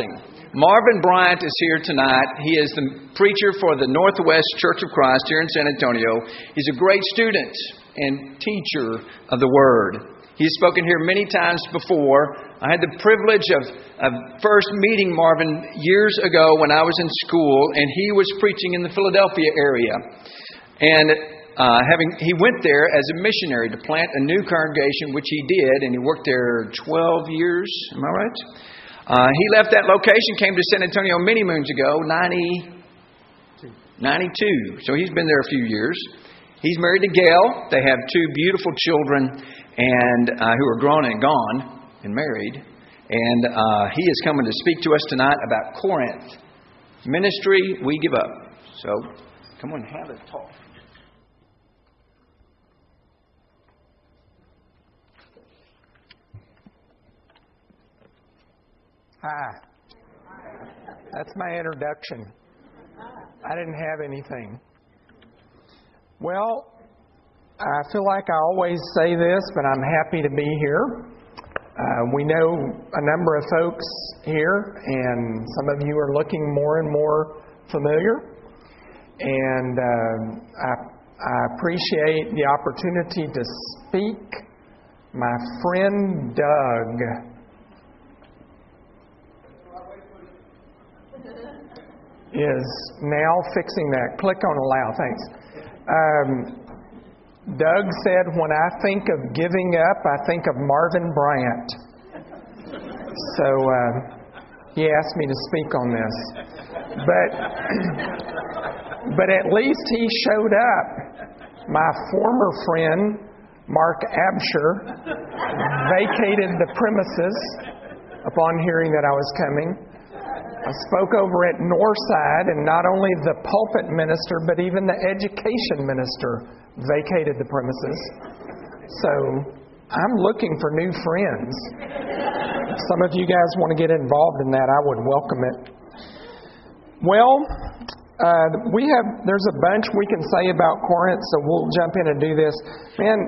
blessing. Marvin Bryant is here tonight. He is the preacher for the Northwest Church of Christ here in San Antonio. He's a great student and teacher of the Word. He's spoken here many times before. I had the privilege of, of first meeting Marvin years ago when I was in school, and he was preaching in the Philadelphia area. And uh, having he went there as a missionary to plant a new congregation, which he did, and he worked there 12 years. Am I right? Uh, he left that location, came to San Antonio many moons ago, 90, 92. So he's been there a few years. He's married to Gail. They have two beautiful children, and uh, who are grown and gone and married. And uh, he is coming to speak to us tonight about Corinth ministry. We give up. So come on, have a talk. Hi. That's my introduction. I didn't have anything. Well, I feel like I always say this, but I'm happy to be here. Uh, we know a number of folks here, and some of you are looking more and more familiar. And uh, I, I appreciate the opportunity to speak. My friend Doug is now fixing that. Click on allow, thanks. Um, Doug said, When I think of giving up, I think of Marvin Bryant. So uh, he asked me to speak on this. But, but at least he showed up. My former friend, Mark Absher, vacated the premises upon hearing that I was coming. I spoke over at Northside, and not only the pulpit minister, but even the education minister vacated the premises. So I'm looking for new friends. Some of you guys want to get involved in that, I would welcome it. Well, uh, we have there's a bunch we can say about Corinth, so we'll jump in and do this. Man,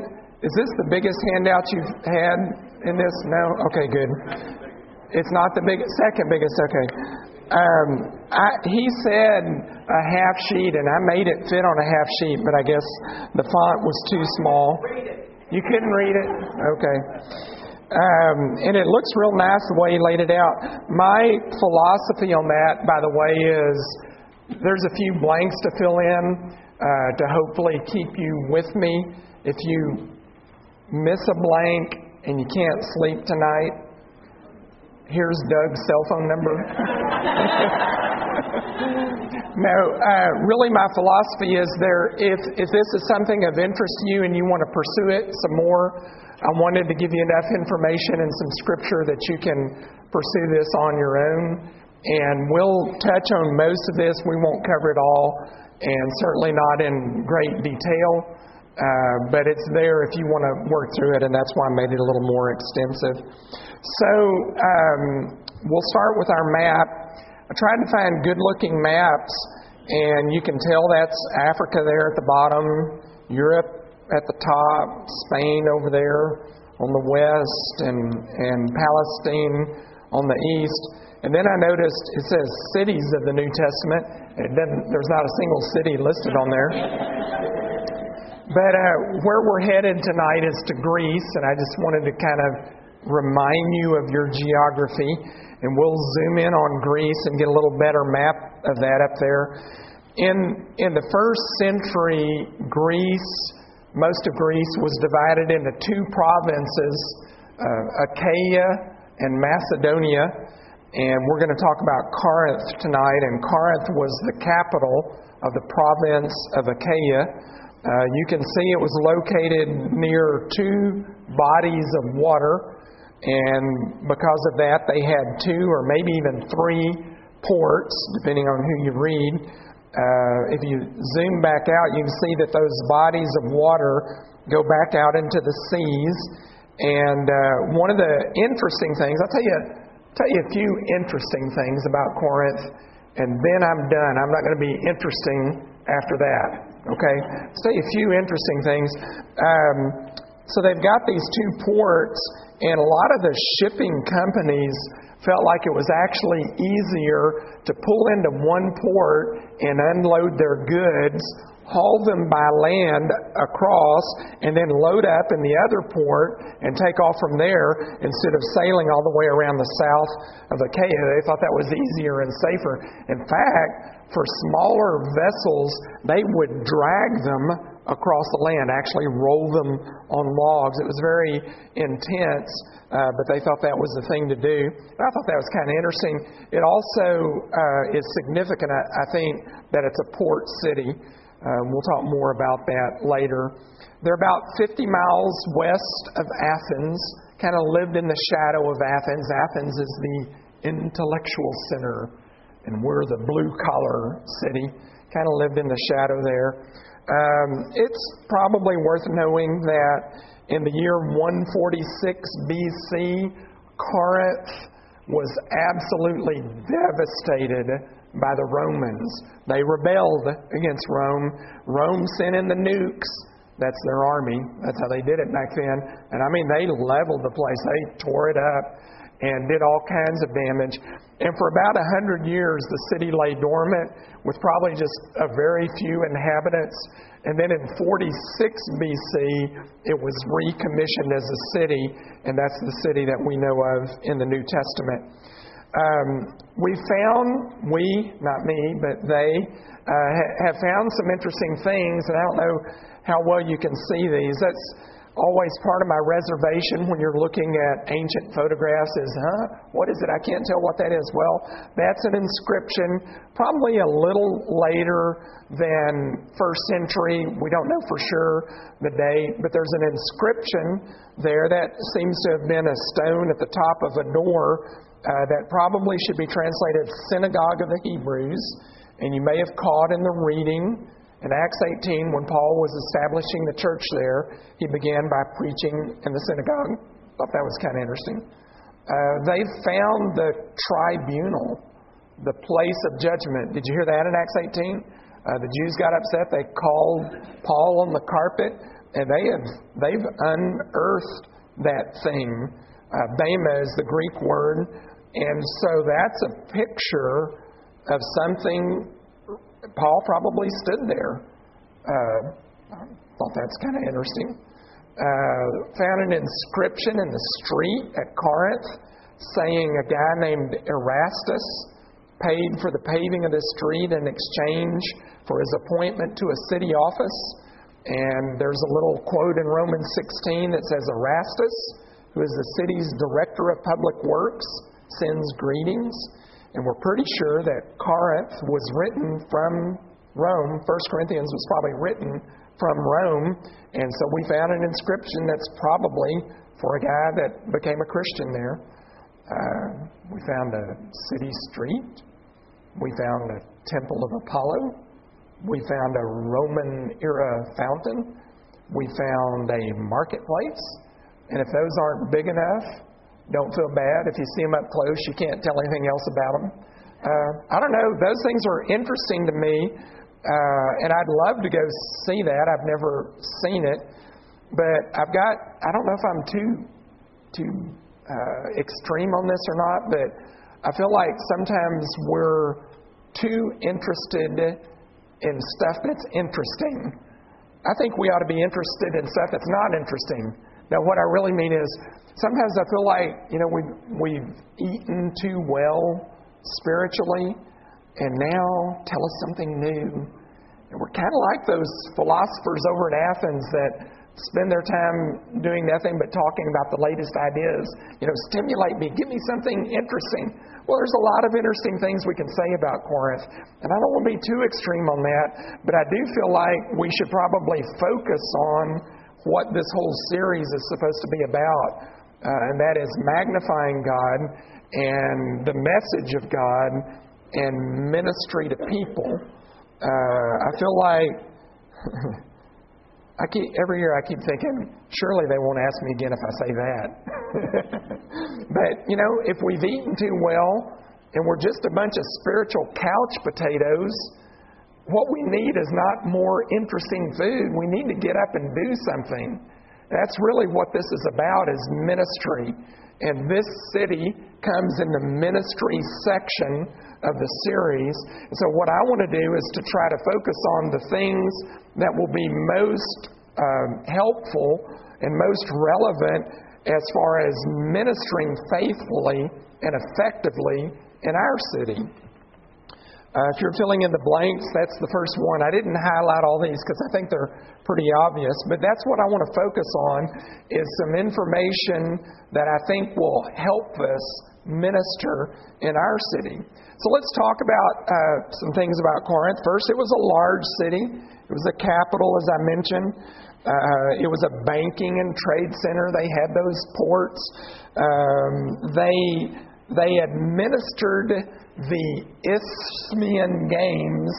is this the biggest handout you've had in this? No. Okay, good. It's not the big, second biggest. Okay. Um, I, he said a half sheet, and I made it fit on a half sheet, but I guess the font was too small. You couldn't read it? Okay. Um, and it looks real nice the way he laid it out. My philosophy on that, by the way, is there's a few blanks to fill in uh, to hopefully keep you with me. If you miss a blank and you can't sleep tonight, here's Doug's cell phone number. no, uh, really, my philosophy is there. If if this is something of interest to you and you want to pursue it some more, I wanted to give you enough information and some scripture that you can pursue this on your own. And we'll touch on most of this. We won't cover it all, and certainly not in great detail. Uh, but it's there if you want to work through it, and that's why I made it a little more extensive. So um, we'll start with our map. I tried to find good looking maps, and you can tell that's Africa there at the bottom, Europe at the top, Spain over there on the west, and, and Palestine on the east. And then I noticed it says cities of the New Testament. It there's not a single city listed on there. But uh, where we're headed tonight is to Greece, and I just wanted to kind of remind you of your geography. And we'll zoom in on Greece and get a little better map of that up there. In, in the first century, Greece, most of Greece was divided into two provinces uh, Achaia and Macedonia. And we're going to talk about Corinth tonight. And Corinth was the capital of the province of Achaia. Uh, you can see it was located near two bodies of water, and because of that, they had two or maybe even three ports, depending on who you read. Uh, if you zoom back out, you can see that those bodies of water go back out into the seas. And uh, one of the interesting things, I'll tell you, tell you a few interesting things about Corinth, and then I'm done. I'm not going to be interesting after that. Okay? Say a few interesting things. Um, so they've got these two ports, And a lot of the shipping companies felt like it was actually easier to pull into one port and unload their goods haul them by land across, and then load up in the other port and take off from there instead of sailing all the way around the south of Achaia. They thought that was easier and safer. In fact, for smaller vessels, they would drag them across the land, actually roll them on logs. It was very intense, uh, but they thought that was the thing to do. And I thought that was kind of interesting. It also uh, is significant, I, I think, that it's a port city. Um, we'll talk more about that later. They're about 50 miles west of Athens, kind of lived in the shadow of Athens. Athens is the intellectual center, and we're the blue collar city. Kind of lived in the shadow there. Um, it's probably worth knowing that in the year 146 BC, Corinth was absolutely devastated by the Romans. They rebelled against Rome. Rome sent in the nukes. That's their army. That's how they did it back then. And I mean, they leveled the place. They tore it up and did all kinds of damage. And for about a hundred years, the city lay dormant with probably just a very few inhabitants. And then in 46 BC, it was recommissioned as a city, and that's the city that we know of in the New Testament. Um, we found, we, not me, but they, uh, have found some interesting things, and I don't know how well you can see these. That's always part of my reservation when you're looking at ancient photographs is, huh, what is it? I can't tell what that is. Well, that's an inscription, probably a little later than first century. We don't know for sure the date, but there's an inscription there that seems to have been a stone at the top of a door uh, that probably should be translated Synagogue of the Hebrews. And you may have caught in the reading in Acts 18 when Paul was establishing the church there, he began by preaching in the synagogue. Thought that was kind of interesting. Uh, they found the tribunal, the place of judgment. Did you hear that in Acts 18? Uh, the Jews got upset. They called Paul on the carpet, and they have they've unearthed that thing. Uh, bema is the Greek word and so that's a picture of something. Paul probably stood there. Uh, thought that's kind of interesting. Uh, found an inscription in the street at Corinth saying a guy named Erastus paid for the paving of the street in exchange for his appointment to a city office. And there's a little quote in Romans 16 that says Erastus, who is the city's director of public works, sends greetings. And we're pretty sure that Corinth was written from Rome. First Corinthians was probably written from Rome. And so we found an inscription that's probably for a guy that became a Christian there. Uh, we found a city street. We found a temple of Apollo. We found a Roman era fountain. We found a marketplace. And if those aren't big enough, don't feel bad. If you see them up close, you can't tell anything else about them. Uh, I don't know. Those things are interesting to me, uh, and I'd love to go see that. I've never seen it, but I've got. I don't know if I'm too too uh, extreme on this or not, but I feel like sometimes we're too interested in stuff that's interesting. I think we ought to be interested in stuff that's not interesting. Now, what I really mean is sometimes I feel like, you know, we've, we've eaten too well spiritually, and now tell us something new. And we're kind of like those philosophers over in Athens that spend their time doing nothing but talking about the latest ideas. You know, stimulate me, give me something interesting. Well, there's a lot of interesting things we can say about Corinth, and I don't want to be too extreme on that, but I do feel like we should probably focus on what this whole series is supposed to be about uh, and that is magnifying God and the message of God and ministry to people. Uh, I feel like I keep every year I keep thinking, surely they won't ask me again if I say that. but you know, if we've eaten too well and we're just a bunch of spiritual couch potatoes, what we need is not more interesting food. We need to get up and do something. That's really what this is about is ministry. And this city comes in the ministry section of the series. So, what I want to do is to try to focus on the things that will be most um, helpful and most relevant as far as ministering faithfully and effectively in our city. Uh, if you're filling in the blanks, that's the first one. I didn't highlight all these because I think they're pretty obvious, but that's what I want to focus on is some information that I think will help us minister in our city. So let's talk about uh, some things about Corinth. First, it was a large city. It was a capital, as I mentioned. Uh, it was a banking and trade center. They had those ports. Um, they they administered the Isthmian Games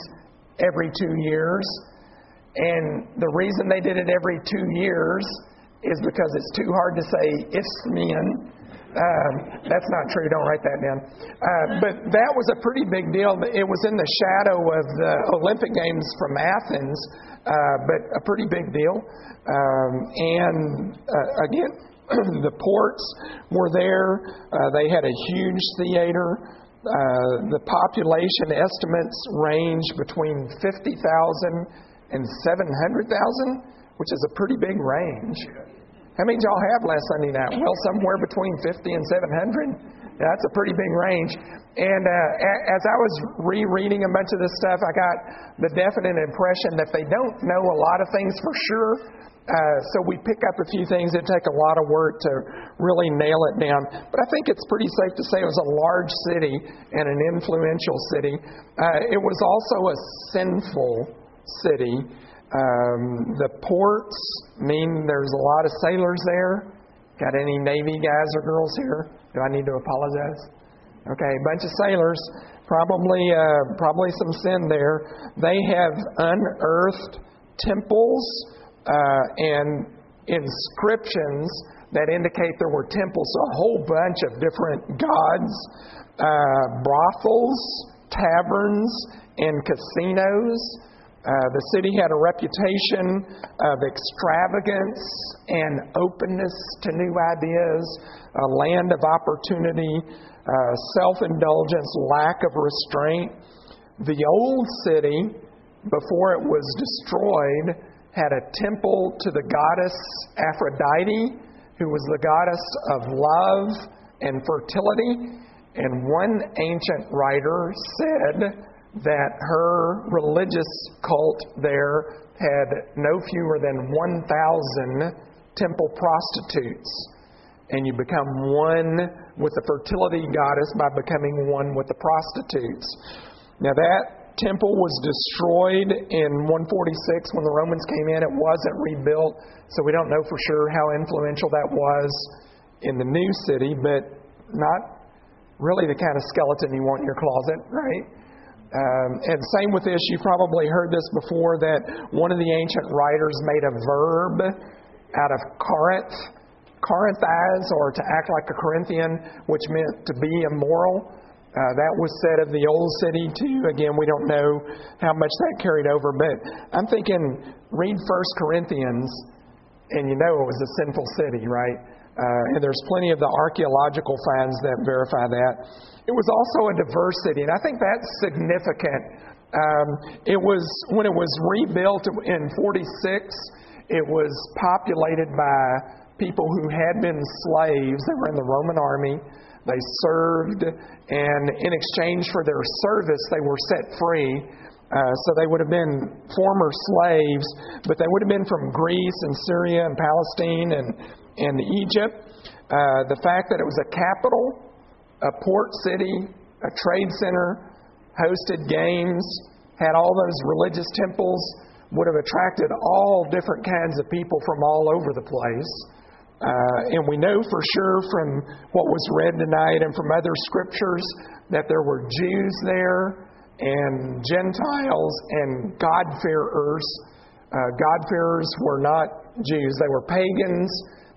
every two years. And the reason they did it every two years is because it's too hard to say Isthmian. Um, that's not true. Don't write that down. Uh, but that was a pretty big deal. It was in the shadow of the Olympic Games from Athens, uh, but a pretty big deal. Um, and uh, again, the ports were there. Uh, they had a huge theater. Uh, the population estimates range between 50,000 and 700,000, which is a pretty big range. How many y'all have last Sunday night? Well, somewhere between 50 and 700. That's a pretty big range. And uh, as I was rereading a bunch of this stuff, I got the definite impression that they don't know a lot of things for sure uh, so we pick up a few things. It take a lot of work to really nail it down. But I think it's pretty safe to say it was a large city and an influential city. Uh, it was also a sinful city. Um, the ports mean there's a lot of sailors there. Got any Navy guys or girls here? Do I need to apologize? Okay, a bunch of sailors. Probably, uh, probably some sin there. They have unearthed temples uh, and inscriptions that indicate there were temples, a whole bunch of different gods, uh, brothels, taverns, and casinos. Uh, the city had a reputation of extravagance and openness to new ideas, a land of opportunity, uh, self indulgence, lack of restraint. The old city, before it was destroyed, had a temple to the goddess Aphrodite, who was the goddess of love and fertility. And one ancient writer said that her religious cult there had no fewer than 1,000 temple prostitutes. And you become one with the fertility goddess by becoming one with the prostitutes. Now, that temple was destroyed in 146 when the Romans came in. It wasn't rebuilt, so we don't know for sure how influential that was in the new city, but not really the kind of skeleton you want in your closet, right? Um, and same with this, you probably heard this before that one of the ancient writers made a verb out of Corinth, Corinthize, or to act like a Corinthian, which meant to be immoral. Uh, that was said of the old city too. Again, we don't know how much that carried over, but I'm thinking read First Corinthians, and you know it was a sinful city, right? Uh, and there's plenty of the archaeological finds that verify that. It was also a diverse city, and I think that's significant. Um, it was when it was rebuilt in 46. It was populated by people who had been slaves. They were in the Roman army. They served, and in exchange for their service, they were set free. Uh, so they would have been former slaves, but they would have been from Greece and Syria and Palestine and, and Egypt. Uh, the fact that it was a capital, a port city, a trade center, hosted games, had all those religious temples, would have attracted all different kinds of people from all over the place. Uh, and we know for sure from what was read tonight and from other scriptures that there were Jews there and Gentiles and God-fearers. Uh, God-fearers were not Jews. They were pagans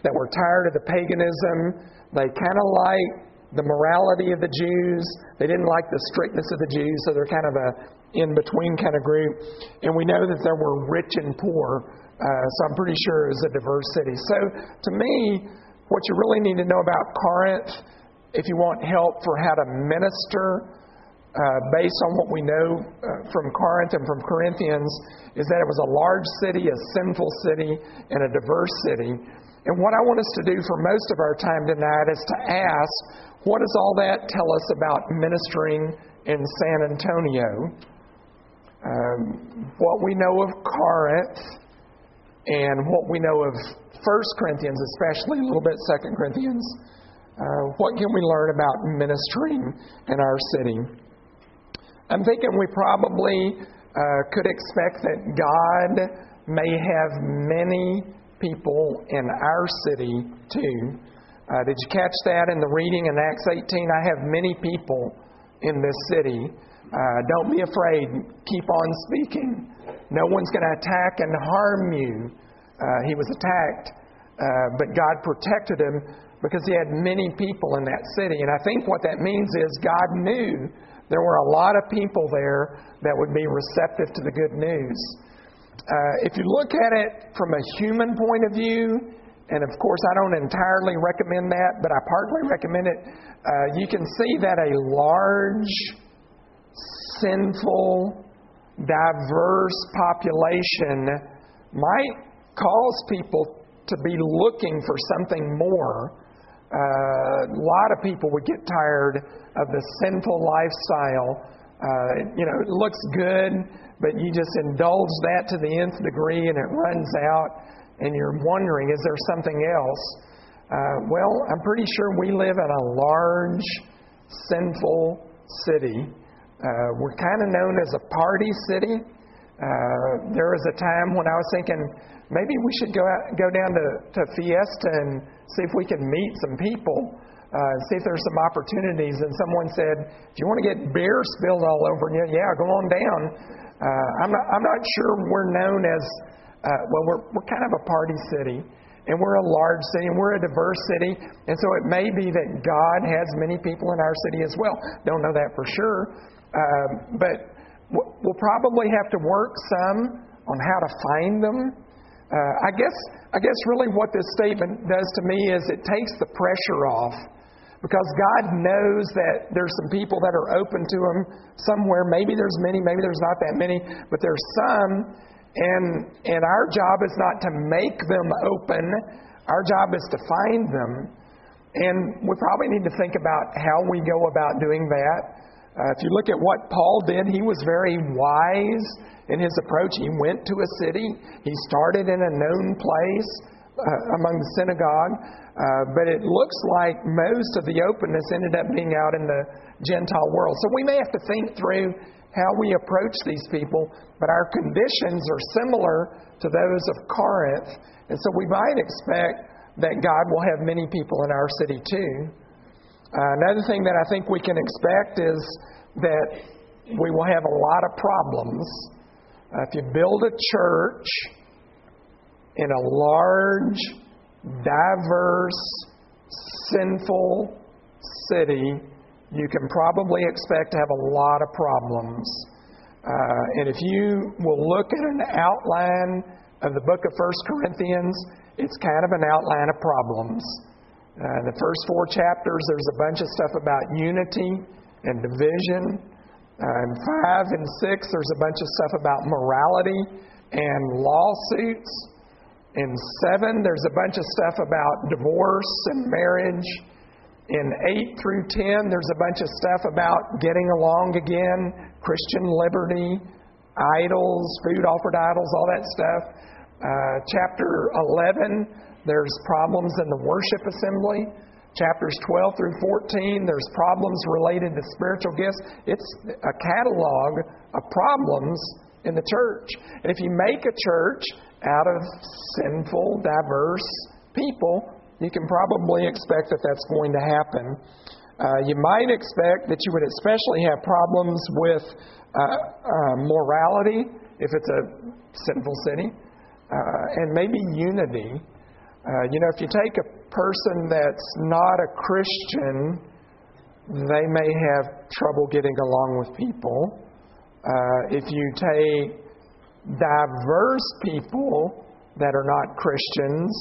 that were tired of the paganism. They kind of liked the morality of the Jews. They didn't like the strictness of the Jews, so they're kind of a in between kind of group. And we know that there were rich and poor so I'm pretty sure it was a diverse city. So to me, what you really need to know about Corinth, if you want help for how to minister, uh, based on what we know uh, from Corinth and from Corinthians, is that it was a large city, a sinful city, and a diverse city. And what I want us to do for most of our time tonight is to ask, what does all that tell us about ministering in San Antonio? Um, what we know of Corinth and what we know of First Corinthians, especially a little bit Second Corinthians. Uh, what can we learn about ministering in our city? I'm thinking we probably uh, could expect that God may have many people in our city too. Uh, did you catch that in the reading in Acts 18? I have many people in this city. Uh, don't be afraid. Keep on speaking. No one's going to attack and harm you. Uh, he was attacked, uh, but God protected him because he had many people in that city. And I think what that means is God knew there were a lot of people there that would be receptive to the good news. Uh, if you look at it from a human point of view, and of course I don't entirely recommend that, but I partly recommend it, uh, you can see that a large, sinful, diverse population might cause people to be looking for something more uh, a lot of people would get tired of the sinful lifestyle. Uh, you know, it looks good, but you just indulge that to the nth degree and it runs out, and you're wondering, is there something else? Uh, well, I'm pretty sure we live in a large, sinful city. Uh, we're kind of known as a party city. Uh, there was a time when I was thinking maybe we should go out, go down to, to Fiesta and see if we can meet some people, uh, see if there's some opportunities. And someone said, "Do you want to get beer spilled all over you? Yeah, go on down." Uh, I'm not. I'm not sure we're known as. Uh, well, we're we're kind of a party city, and we're a large city, and we're a diverse city, and so it may be that God has many people in our city as well. Don't know that for sure, um, but we'll probably have to work some on how to find them uh, I guess I guess really what this statement does to me is it takes the pressure off because God knows that there's some people that are open to Him somewhere. Maybe there's many, maybe there's not that many, but there's some, and and our job is not to make them open. Our job is to find them, and we probably need to think about how we go about doing that. Uh, if you look at what Paul did, he was very wise in his approach. He went to a city, he started in a known place uh, among the synagogue, uh, but it looks like most of the openness ended up being out in the Gentile world. So we may have to think through how we approach these people, but our conditions are similar to those of Corinth, and so we might expect that God will have many people in our city too. Uh, another thing that I think we can expect is that we will have a lot of problems uh, if you build a church in a large, diverse, sinful city, you can probably expect to have a lot of problems. Uh, and if you will look at an outline of the book of First Corinthians, it's kind of an outline of problems. Uh, the first four chapters, there's a bunch of stuff about unity and division uh, in 5 and 6, there's a bunch of stuff about morality and lawsuits. In 7, there's a bunch of stuff about divorce and marriage. In 8 through 10, there's a bunch of stuff about getting along again, Christian liberty, idols, food offered idols, all that stuff. Uh, chapter 11, there's problems in the worship assembly chapters 12 through 14, there's problems related to spiritual gifts. It's a catalog of problems in the church. And if you make a church out of sinful, diverse people, you can probably expect that that's going to happen. Uh, you might expect that you would especially have problems with uh, uh, morality if it's a sinful city, uh, and maybe unity. Uh, you know, if you take a person that's not a Christian, they may have trouble getting along with people. Uh, if you take diverse people that are not Christians,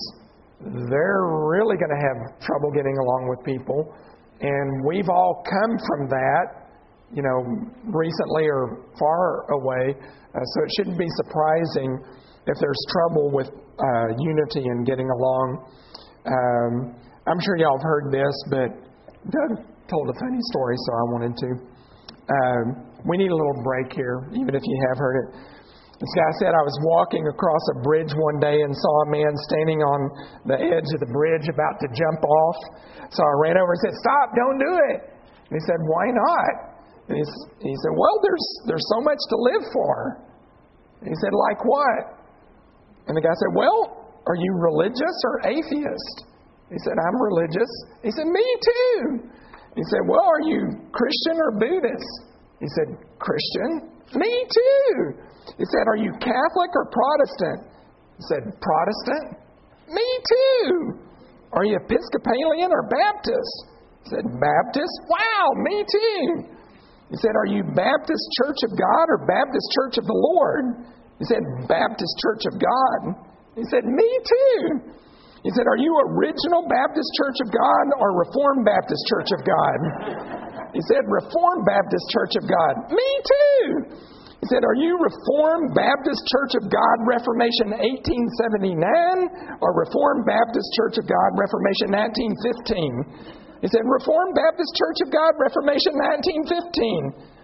they're really going to have trouble getting along with people. And we've all come from that, you know, recently or far away. Uh, so it shouldn't be surprising if there's trouble with uh, unity and getting along. Um, I'm sure y'all have heard this, but Doug told a funny story, so I wanted to. Um, we need a little break here, even if you have heard it. This guy said, I was walking across a bridge one day and saw a man standing on the edge of the bridge about to jump off. So I ran over and said, Stop, don't do it. And he said, Why not? And he, he said, Well, there's, there's so much to live for. And he said, Like what? And the guy said, Well, are you religious or atheist? He said, I'm religious. He said, Me too. He said, Well, are you Christian or Buddhist? He said, Christian. Me too. He said, Are you Catholic or Protestant? He said, Protestant. Me too. Are you Episcopalian or Baptist? He said, Baptist. Wow, me too. He said, Are you Baptist Church of God or Baptist Church of the Lord? He said, Baptist Church of God. He said, Me too. He said, Are you Original Baptist Church of God or Reformed Baptist Church of God? He said, Reformed Baptist Church of God. Me too. He said, Are you Reformed Baptist Church of God Reformation 1879 or Reformed Baptist Church of God Reformation 1915? He said, Reformed Baptist Church of God Reformation 1915.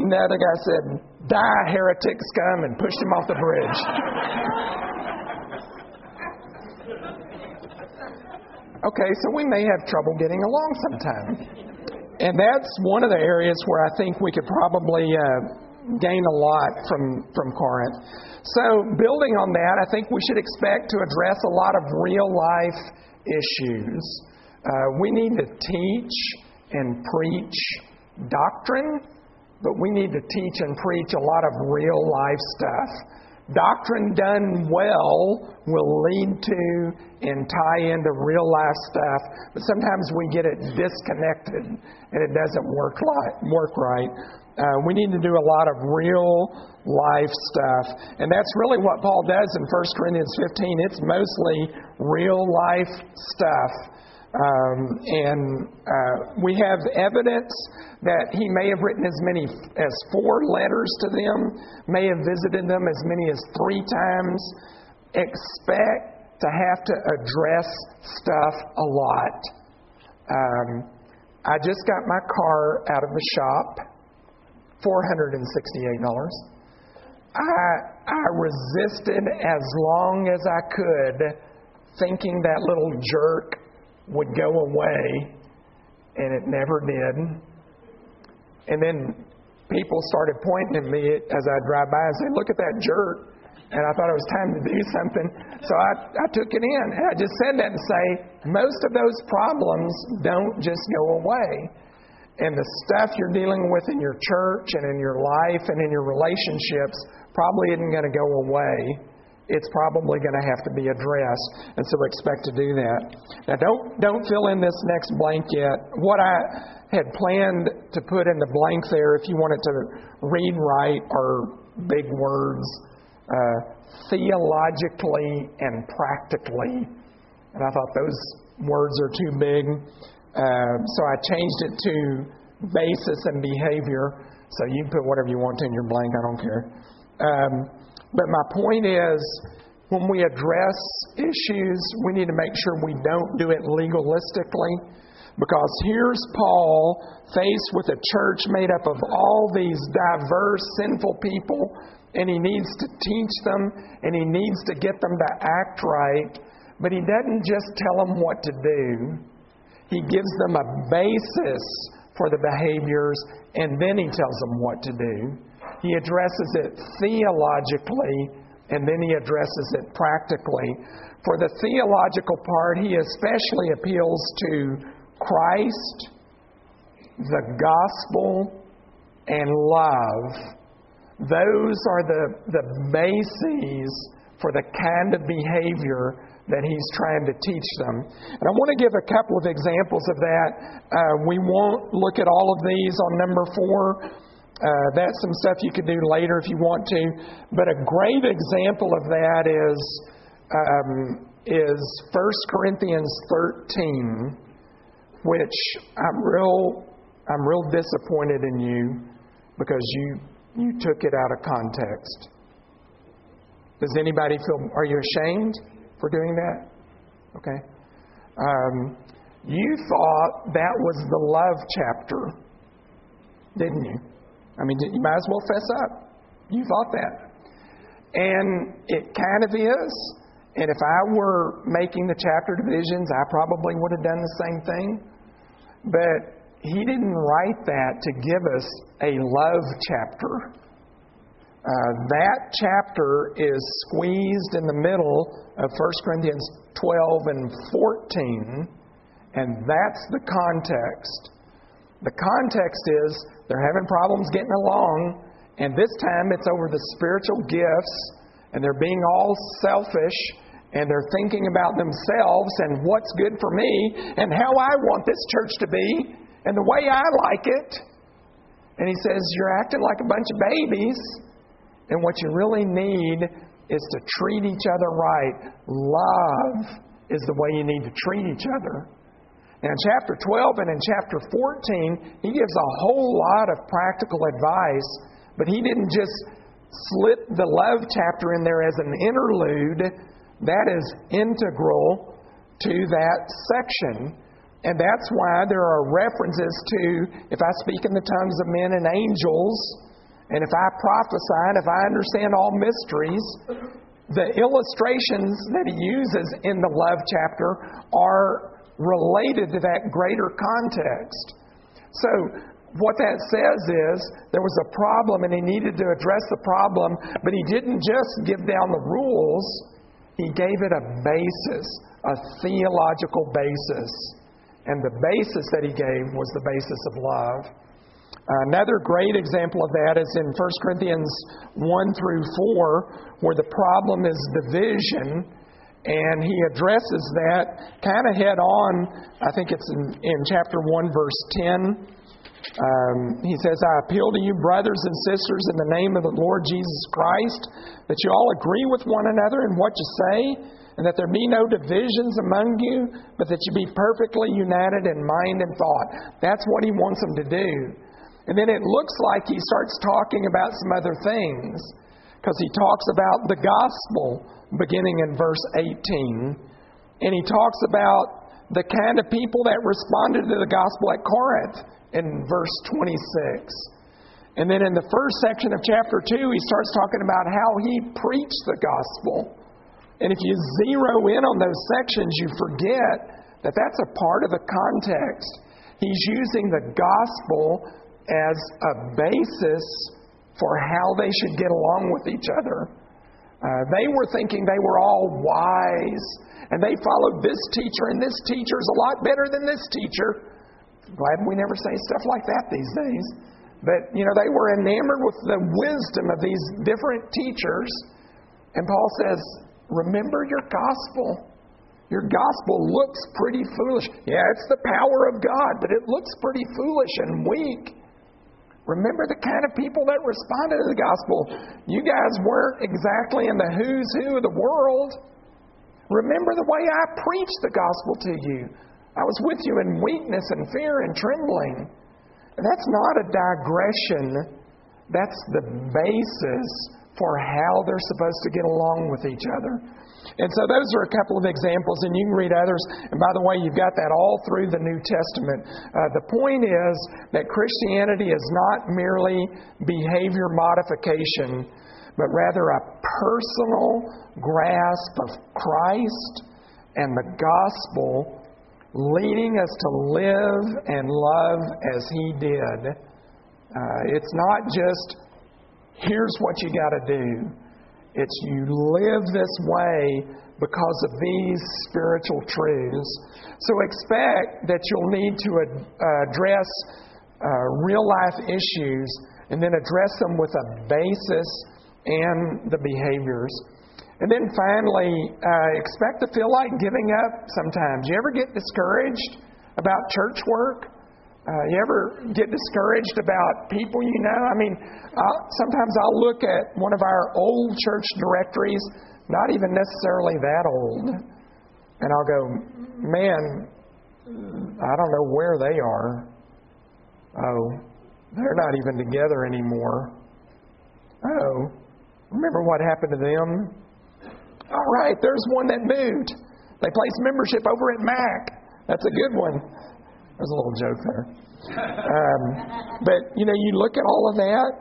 And the other guy said, Die, heretic scum, and pushed him off the bridge. Okay, so we may have trouble getting along sometimes. And that's one of the areas where I think we could probably uh, gain a lot from, from Corinth. So, building on that, I think we should expect to address a lot of real life issues. Uh, we need to teach and preach doctrine, but we need to teach and preach a lot of real life stuff doctrine done well will lead to and tie into real life stuff, but sometimes we get it disconnected and it doesn't work, work right. Uh, we need to do a lot of real life stuff. And that's really what Paul does in 1 Corinthians 15. It's mostly real life stuff. Um, and uh, we have evidence that he may have written as many as four letters to them, may have visited them as many as three times. Expect to have to address stuff a lot. Um, I just got my car out of the shop, $468. I, I resisted as long as I could, thinking that little jerk would go away, and it never did. And then people started pointing at me as I drive by and saying, Look at that jerk. And I thought it was time to do something. So I, I took it in. And I just said that to say, most of those problems don't just go away. And the stuff you're dealing with in your church and in your life and in your relationships probably isn't going to go away it's probably going to have to be addressed, and so expect to do that. Now, don't don't fill in this next blank yet. What I had planned to put in the blank there, if you wanted to read right, are big words, uh, theologically and practically, and I thought those words are too big, uh, so I changed it to basis and behavior. So you can put whatever you want in your blank. I don't care. Um, but my point is, when we address issues, we need to make sure we don't do it legalistically. Because here's Paul faced with a church made up of all these diverse, sinful people, and he needs to teach them and he needs to get them to act right. But he doesn't just tell them what to do, he gives them a basis for the behaviors, and then he tells them what to do. He addresses it theologically and then he addresses it practically. For the theological part, he especially appeals to Christ, the gospel, and love. Those are the, the bases for the kind of behavior that he's trying to teach them. And I want to give a couple of examples of that. Uh, we won't look at all of these on number four. Uh, that's some stuff you can do later if you want to. But a great example of that is um, is 1 Corinthians 13, which I'm real, I'm real disappointed in you because you, you took it out of context. Does anybody feel, are you ashamed for doing that? Okay. Um, you thought that was the love chapter, didn't you? I mean, you might as well fess up. You thought that. And it kind of is. And if I were making the chapter divisions, I probably would have done the same thing. But he didn't write that to give us a love chapter. Uh, that chapter is squeezed in the middle of 1 Corinthians 12 and 14, and that's the context. The context is they're having problems getting along, and this time it's over the spiritual gifts, and they're being all selfish, and they're thinking about themselves and what's good for me, and how I want this church to be, and the way I like it. And he says, You're acting like a bunch of babies, and what you really need is to treat each other right. Love is the way you need to treat each other. Now, in chapter 12 and in chapter 14, he gives a whole lot of practical advice, but he didn't just slip the love chapter in there as an interlude. That is integral to that section. And that's why there are references to if I speak in the tongues of men and angels, and if I prophesy, and if I understand all mysteries, the illustrations that he uses in the love chapter are related to that greater context. So, what that says is there was a problem and he needed to address the problem, but he didn't just give down the rules, he gave it a basis, a theological basis. And the basis that he gave was the basis of love. Another great example of that is in 1 Corinthians 1 through 4, where the problem is division and he addresses that kind of head on. I think it's in, in chapter 1, verse 10. Um, he says, I appeal to you, brothers and sisters, in the name of the Lord Jesus Christ, that you all agree with one another in what you say, and that there be no divisions among you, but that you be perfectly united in mind and thought. That's what he wants them to do. And then it looks like he starts talking about some other things, because he talks about the gospel beginning in verse 18. And he talks about the kind of people that responded to the gospel at Corinth in verse 26. And then in the first section of chapter 2, he starts talking about how he preached the gospel. And if you zero in on those sections, you forget that that's a part of the context. He's using the gospel as a basis for how they should get along with each other. Uh, they were thinking they were all wise, and they followed this teacher, and this teacher is a lot better than this teacher. Glad we never say stuff like that these days. But, you know, they were enamored with the wisdom of these different teachers. And Paul says, Remember your gospel. Your gospel looks pretty foolish. Yeah, it's the power of God, but it looks pretty foolish and weak. Remember the kind of people that responded to the gospel. You guys weren't exactly in the who's who of the world. Remember the way I preached the gospel to you. I was with you in weakness and fear and trembling. That's not a digression, that's the basis for how they're supposed to get along with each other. And so those are a couple of examples, and you can read others. And by the way, you've got that all through the New Testament. Uh, the point is that Christianity is not merely behavior modification, but rather a personal grasp of Christ and the gospel leading us to live and love as He did. Uh, it's not just, here's what you got to do. It's you live this way because of these spiritual truths. So expect that you'll need to ad- address uh, real life issues and then address them with a basis and the behaviors. And then finally, uh, expect to feel like giving up sometimes. You ever get discouraged about church work? Uh, you ever get discouraged about people you know? I mean, I'll, sometimes I'll look at one of our old church directories not even necessarily that old. And I'll go, man, I don't know where they are. Oh, they're not even together anymore. Oh, remember what happened to them? All right, there's one that moved. They placed membership over at Mac. That's a good one. There's a little joke there. Um, but, you know, you look at all of that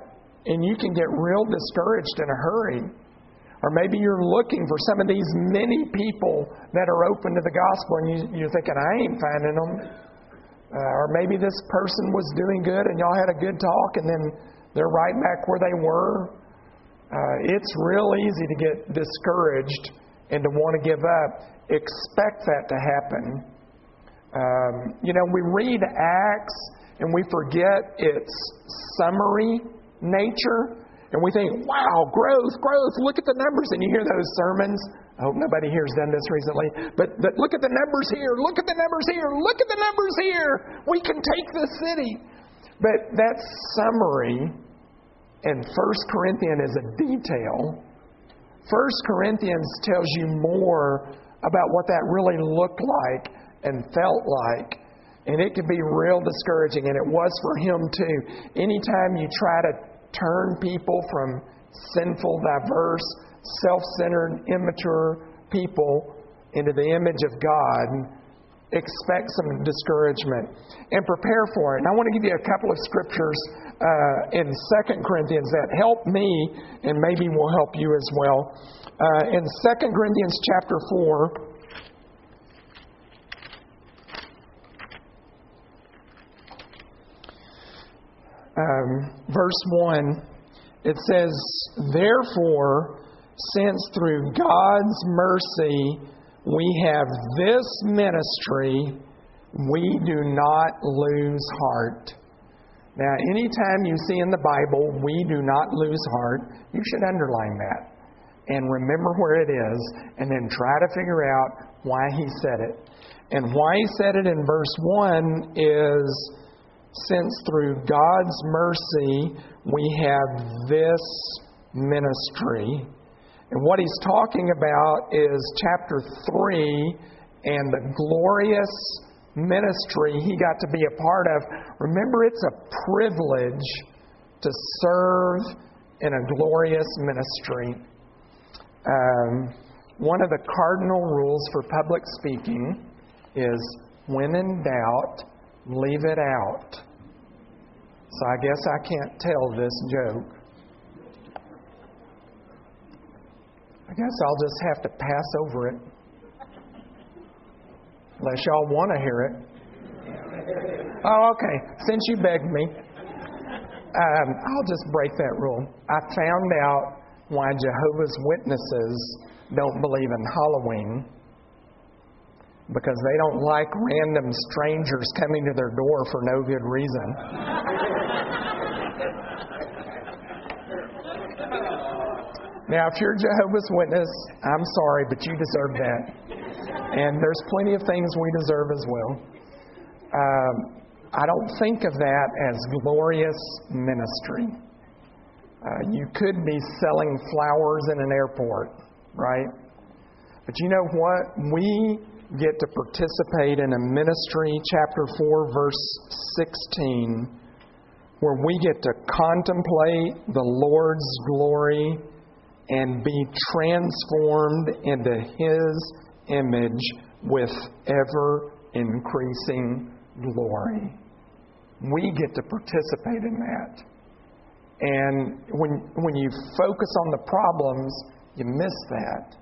and you can get real discouraged in a hurry. Or maybe you're looking for some of these many people that are open to the gospel and you, you're thinking, I ain't finding them. Uh, or maybe this person was doing good and y'all had a good talk and then they're right back where they were. Uh, it's real easy to get discouraged and to want to give up. Expect that to happen. Um, you know, we read Acts and we forget its summary nature. And we think, wow, growth, growth, look at the numbers. And you hear those sermons. I hope nobody here's done this recently. But, but look at the numbers here, look at the numbers here, look at the numbers here. We can take the city. But that summary in 1 Corinthians is a detail. 1 Corinthians tells you more about what that really looked like and felt like. And it can be real discouraging, and it was for him too. Anytime you try to turn people from sinful, diverse, self centered, immature people into the image of God, expect some discouragement and prepare for it. And I want to give you a couple of scriptures uh, in Second Corinthians that help me and maybe will help you as well. Uh, in Second Corinthians chapter 4, um, verse 1, it says, Therefore, since through God's mercy we have this ministry, we do not lose heart. Now, anytime you see in the Bible, we do not lose heart, you should underline that and remember where it is, and then try to figure out why he said it. And why he said it in verse 1 is since through God's mercy we have this ministry. And what he's talking about is chapter 3 and the glorious ministry he got to be a part of. Remember, it's a privilege to serve in a glorious ministry. Um, one of the cardinal rules for public speaking is when in doubt, leave it out. So I guess I can't tell this joke. I guess I'll just have to pass over it. Unless y'all want to hear it. Oh, okay. Since you begged me, um, I'll just break that rule. I found out why Jehovah's Witnesses don't believe in Halloween because they don't like random strangers coming to their door for no good reason. now, if you're Jehovah's Witness, I'm sorry, but you deserve that. And there's plenty of things we deserve as well. Um, I don't think of that as glorious ministry. Uh, you could be selling flowers in an airport, right? But you know what? We get to participate in a ministry, chapter 4, verse 16, where we get to contemplate the Lord's glory and be transformed into His image with ever increasing glory. We get to participate in that. And when, when you focus on the problems, you miss that.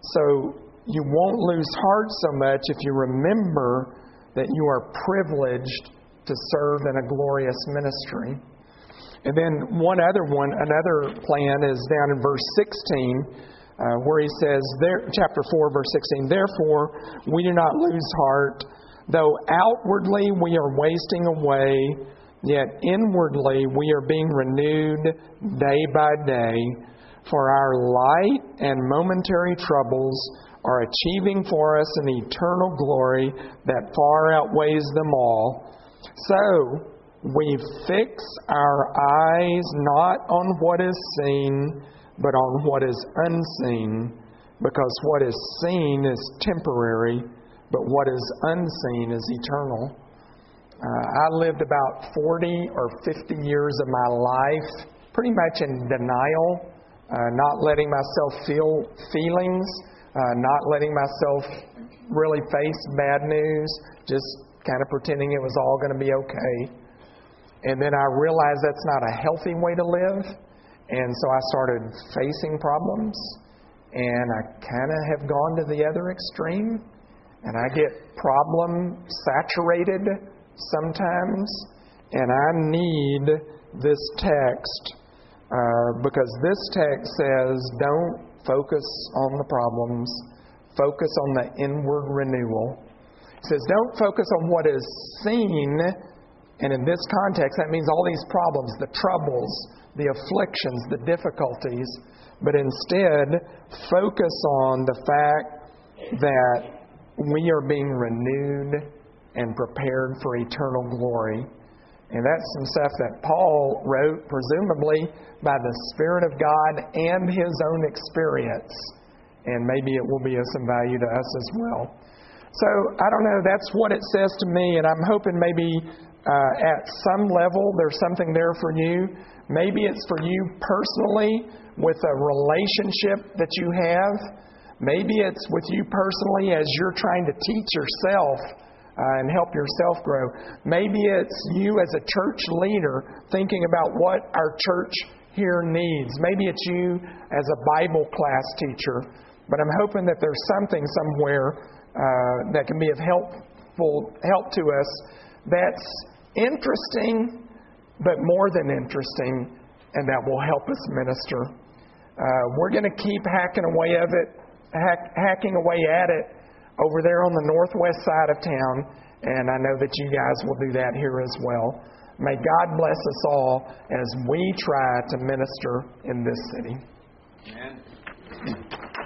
So you won't lose heart so much if you remember that you are privileged to serve in a glorious ministry. And then one other one, another plan is down in verse 16, uh, where he says, there, chapter 4, verse 16, Therefore, we do not lose heart, though outwardly we are wasting away, yet inwardly we are being renewed day by day. For our light and momentary troubles are achieving for us an eternal glory that far outweighs them all. So, we fix our eyes not on what is seen, but on what is unseen. because what is seen is temporary, but what is unseen is eternal. Uh, I lived about 40 or 50 years of my life pretty much in denial, uh, not letting myself feel feelings, uh, not letting myself really face bad news, just kind of pretending it was all going to be okay. And then I realized that's not a healthy way to live. And so I started facing problems. And I kind of have gone to the other extreme. And I get problem saturated sometimes. And I need this text uh, because this text says don't focus on the problems, focus on the inward renewal. It says don't focus on what is seen and in this context, that means all these problems, the troubles, the afflictions, the difficulties, but instead focus on the fact that we are being renewed and prepared for eternal glory. And that's some stuff that Paul wrote, presumably by the Spirit of God and his own experience. And maybe it will be of some value to us as well. So I don't know, that's what it says to me, and I'm hoping maybe uh, at some level, there's something there for you. Maybe it's for you personally with a relationship that you have. Maybe it's with you personally as you're trying to teach yourself uh, and help yourself grow. Maybe it's you as a church leader thinking about what our church here needs. Maybe it's you as a Bible class teacher. But I'm hoping that there's something somewhere uh, that can be of helpful help to us that's interesting, but more than interesting, and that will help us minister. Uh, we're going to keep hacking away of it, hack, hacking away at it over there on the northwest side of town, and I know that you guys will do that here as well. May God bless us all as we try to minister in this city. Amen.